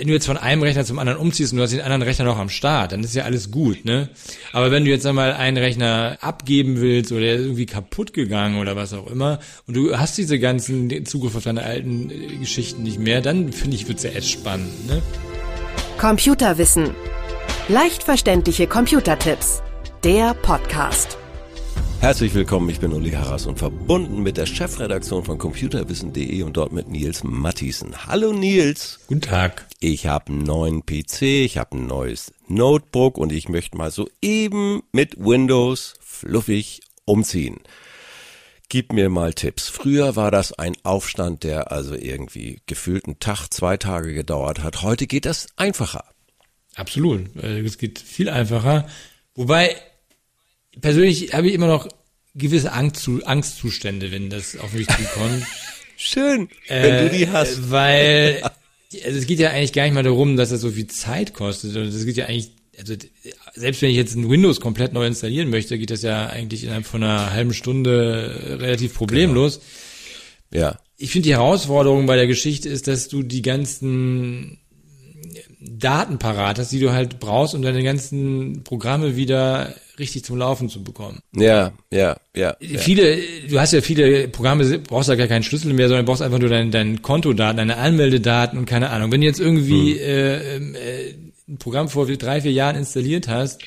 wenn du jetzt von einem Rechner zum anderen umziehst und du hast den anderen Rechner noch am Start, dann ist ja alles gut, ne? Aber wenn du jetzt einmal einen Rechner abgeben willst oder der ist irgendwie kaputt gegangen oder was auch immer und du hast diese ganzen Zugriff auf deine alten äh, Geschichten nicht mehr, dann finde ich, wird's ja echt spannend, ne? Computerwissen. Leicht verständliche Computertipps. Der Podcast. Herzlich willkommen, ich bin Uli Harras und verbunden mit der Chefredaktion von computerwissen.de und dort mit Nils Mathiesen. Hallo Nils. Guten Tag. Ich habe einen neuen PC, ich habe ein neues Notebook und ich möchte mal so eben mit Windows fluffig umziehen. Gib mir mal Tipps. Früher war das ein Aufstand, der also irgendwie gefühlt einen Tag, zwei Tage gedauert hat. Heute geht das einfacher. Absolut. Äh, es geht viel einfacher. Wobei persönlich habe ich immer noch gewisse Angst, Angstzustände, wenn das auf mich zukommt. Schön, wenn äh, du die hast. Weil also es geht ja eigentlich gar nicht mal darum, dass das so viel Zeit kostet. Es geht ja eigentlich, also selbst wenn ich jetzt ein Windows komplett neu installieren möchte, geht das ja eigentlich innerhalb von einer halben Stunde relativ problemlos. Genau. Ja. Ich finde die Herausforderung bei der Geschichte ist, dass du die ganzen Daten parat hast, die du halt brauchst, um deine ganzen Programme wieder richtig zum Laufen zu bekommen. Ja, ja, ja. Viele, du hast ja viele Programme, brauchst ja gar keinen Schlüssel mehr, sondern brauchst einfach nur deine, deine Kontodaten, deine Anmeldedaten und keine Ahnung. Wenn du jetzt irgendwie hm. äh, äh, ein Programm vor drei, vier Jahren installiert hast,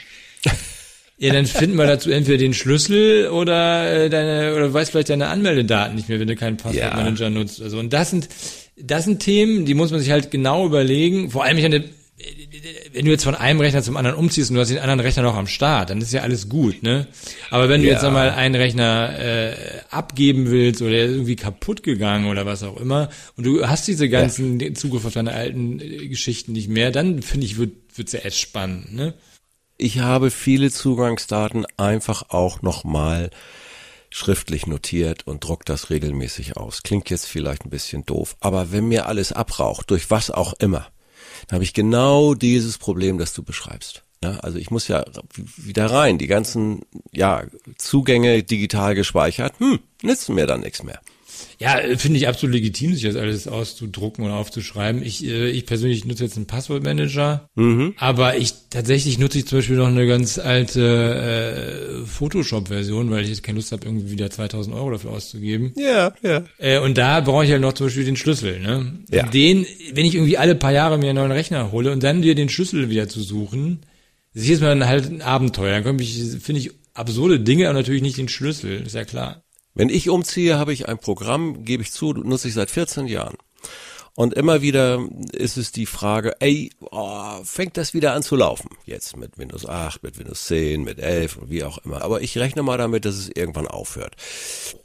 ja, dann finden wir dazu entweder den Schlüssel oder äh, deine, oder weißt vielleicht deine Anmeldedaten nicht mehr, wenn du keinen Passwortmanager ja. nutzt. Also, und das sind, das sind Themen, die muss man sich halt genau überlegen. Vor allem, ich meine, wenn du jetzt von einem Rechner zum anderen umziehst und du hast den anderen Rechner noch am Start, dann ist ja alles gut, ne? Aber wenn du ja. jetzt einmal einen Rechner äh, abgeben willst oder der ist irgendwie kaputt gegangen oder was auch immer und du hast diese ganzen ja. Zugriff auf deine alten äh, Geschichten nicht mehr, dann finde ich, wird wird's ja echt spannend, ne? Ich habe viele Zugangsdaten einfach auch nochmal schriftlich notiert und druck das regelmäßig aus. Klingt jetzt vielleicht ein bisschen doof, aber wenn mir alles abraucht, durch was auch immer, dann habe ich genau dieses Problem, das du beschreibst. Ja, also ich muss ja wieder rein, die ganzen ja, Zugänge digital gespeichert, hm, nützen mir dann nichts mehr. Ja, finde ich absolut legitim, sich das alles auszudrucken und aufzuschreiben. Ich, äh, ich persönlich nutze jetzt einen Passwortmanager, mhm. aber ich tatsächlich nutze ich zum Beispiel noch eine ganz alte äh, Photoshop-Version, weil ich jetzt keine Lust habe, irgendwie wieder 2000 Euro dafür auszugeben. Ja, ja. Äh, und da brauche ich halt noch zum Beispiel den Schlüssel. Ne? Ja. Den, wenn ich irgendwie alle paar Jahre mir einen neuen Rechner hole und dann dir den Schlüssel wieder zu suchen, das ist jetzt mal halt ein Abenteuer. Dann ich, finde ich absurde Dinge, aber natürlich nicht den Schlüssel, ist ja klar. Wenn ich umziehe, habe ich ein Programm, gebe ich zu, nutze ich seit 14 Jahren. Und immer wieder ist es die Frage, ey, oh, fängt das wieder an zu laufen? Jetzt mit Windows 8, mit Windows 10, mit 11 und wie auch immer. Aber ich rechne mal damit, dass es irgendwann aufhört.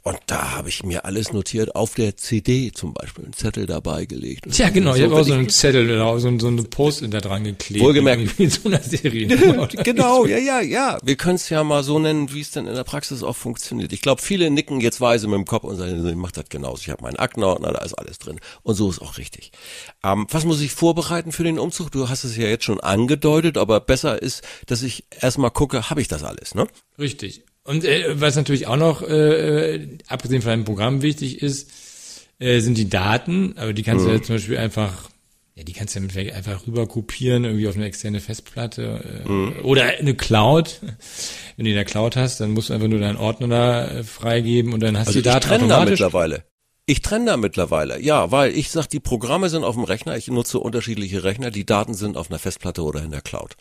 Und da habe ich mir alles notiert, auf der CD zum Beispiel, einen Zettel dabei gelegt. Ja, genau, so, ich habe auch so einen Zettel, so, so eine Post in da dran geklebt. Wohlgemerkt. In so einer Serie. genau, ja, ja, ja. Wir können es ja mal so nennen, wie es denn in der Praxis auch funktioniert. Ich glaube, viele nicken jetzt weise mit dem Kopf und sagen, ich mach das genauso. Ich habe meinen Aktenordner, da ist alles drin. Und so ist auch richtig. Ähm, was muss ich vorbereiten für den Umzug? Du hast es ja jetzt schon angedeutet, aber besser ist, dass ich erstmal gucke, habe ich das alles, ne? Richtig. Und äh, was natürlich auch noch, äh, äh abgesehen von einem Programm wichtig ist, äh, sind die Daten. Aber die kannst mhm. du ja zum Beispiel einfach, ja, die kannst du ja einfach rüber kopieren, irgendwie auf eine externe Festplatte äh, mhm. oder eine Cloud. Wenn du in der Cloud hast, dann musst du einfach nur deinen Ordner da äh, freigeben und dann hast also du die Daten automatisch. Da mittlerweile. Ich trenne da mittlerweile, ja, weil ich sag, die Programme sind auf dem Rechner, ich nutze unterschiedliche Rechner, die Daten sind auf einer Festplatte oder in der Cloud.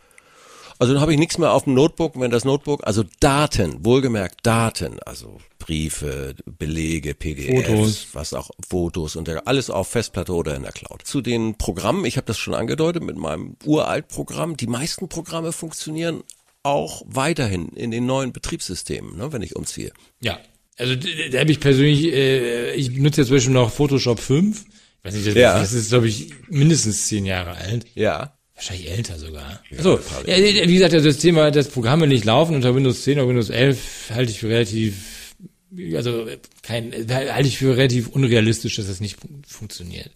Also dann habe ich nichts mehr auf dem Notebook, wenn das Notebook, also Daten, wohlgemerkt Daten, also Briefe, Belege, PDFs, Fotos. was auch Fotos und der, alles auf Festplatte oder in der Cloud. Zu den Programmen, ich habe das schon angedeutet mit meinem Uralt-Programm, die meisten Programme funktionieren auch weiterhin in den neuen Betriebssystemen, ne, wenn ich umziehe. Ja, also da habe ich persönlich, äh, ich benutze jetzt zum Beispiel noch Photoshop 5. Ich weiß nicht, das, ja. das ist, glaube ich, mindestens zehn Jahre alt. Ja. Wahrscheinlich älter sogar. Ja, Achso, ja, wie gesagt, das Thema, dass Programme nicht laufen unter Windows 10 oder Windows 11 halte ich für relativ, also kein, halte ich für relativ unrealistisch, dass das nicht funktioniert.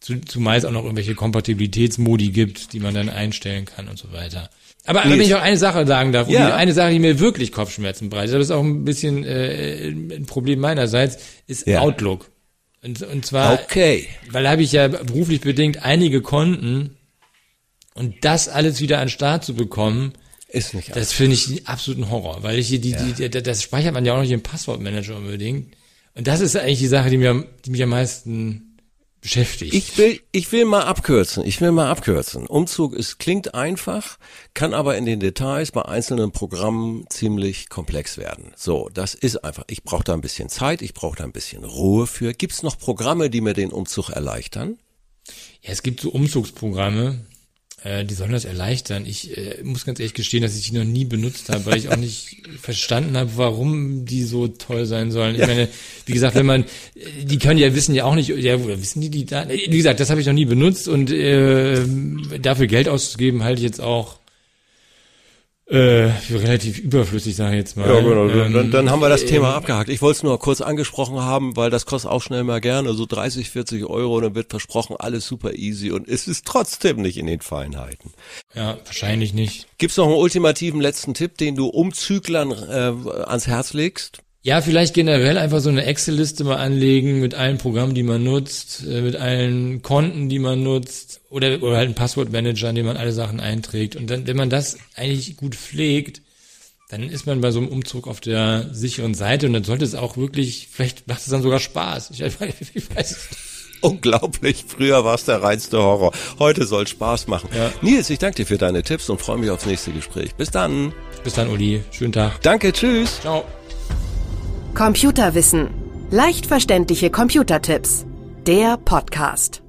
Zumal es auch noch irgendwelche Kompatibilitätsmodi gibt, die man dann einstellen kann und so weiter. Aber nee, wenn ich auch eine Sache sagen darf, ja. eine Sache, die mir wirklich Kopfschmerzen bereitet, das ist auch ein bisschen äh, ein Problem meinerseits, ist ja. Outlook. Und, und zwar, okay. weil da habe ich ja beruflich bedingt einige Konten, Und das alles wieder an den Start zu bekommen, Ist nicht das finde ich einen absoluten Horror, weil ich hier die, die, die, das speichert man ja auch nicht im Passwortmanager unbedingt. Und das ist eigentlich die Sache, die mir, die mich am meisten beschäftigt. Ich will, ich will mal abkürzen. Ich will mal abkürzen. Umzug ist, klingt einfach, kann aber in den Details bei einzelnen Programmen ziemlich komplex werden. So, das ist einfach. Ich brauche da ein bisschen Zeit, ich brauche da ein bisschen Ruhe für. Gibt's noch Programme, die mir den Umzug erleichtern? Ja, es gibt so Umzugsprogramme, äh, die sollen das erleichtern. Ich äh, muss ganz ehrlich gestehen, dass ich die noch nie benutzt habe, weil ich auch nicht verstanden habe, warum die so toll sein sollen. Ich meine, wie gesagt, wenn man, die können ja wissen ja auch nicht, ja, wissen die die da? Wie gesagt, das habe ich noch nie benutzt und äh, dafür Geld auszugeben halte ich jetzt auch äh, relativ überflüssig, sage ich jetzt mal. Dann, dann, Ähm, dann haben wir das äh, Thema abgehakt. Ich wollte es nur kurz angesprochen haben, weil das kostet auch schnell mal gerne, so 30, 40 Euro und dann wird versprochen, alles super easy und es ist trotzdem nicht in den Feinheiten. Ja, wahrscheinlich nicht. Gibt's noch einen ultimativen letzten Tipp, den du Umzüglern äh, ans Herz legst? Ja, vielleicht generell einfach so eine Excel-Liste mal anlegen mit allen Programmen, die man nutzt, äh, mit allen Konten, die man nutzt oder, oder halt einen Passwortmanager, in dem man alle Sachen einträgt. Und dann, wenn man das eigentlich gut pflegt, dann ist man bei so einem Umzug auf der sicheren Seite und dann sollte es auch wirklich, vielleicht macht es dann sogar Spaß. Ich, ich weiß es nicht. Unglaublich, früher war es der reinste Horror. Heute soll Spaß machen. Ja. Nils, ich danke dir für deine Tipps und freue mich aufs nächste Gespräch. Bis dann. Bis dann, Uli. Schönen Tag. Danke, tschüss. Ciao. Computerwissen. Leicht verständliche Computertipps. Der Podcast.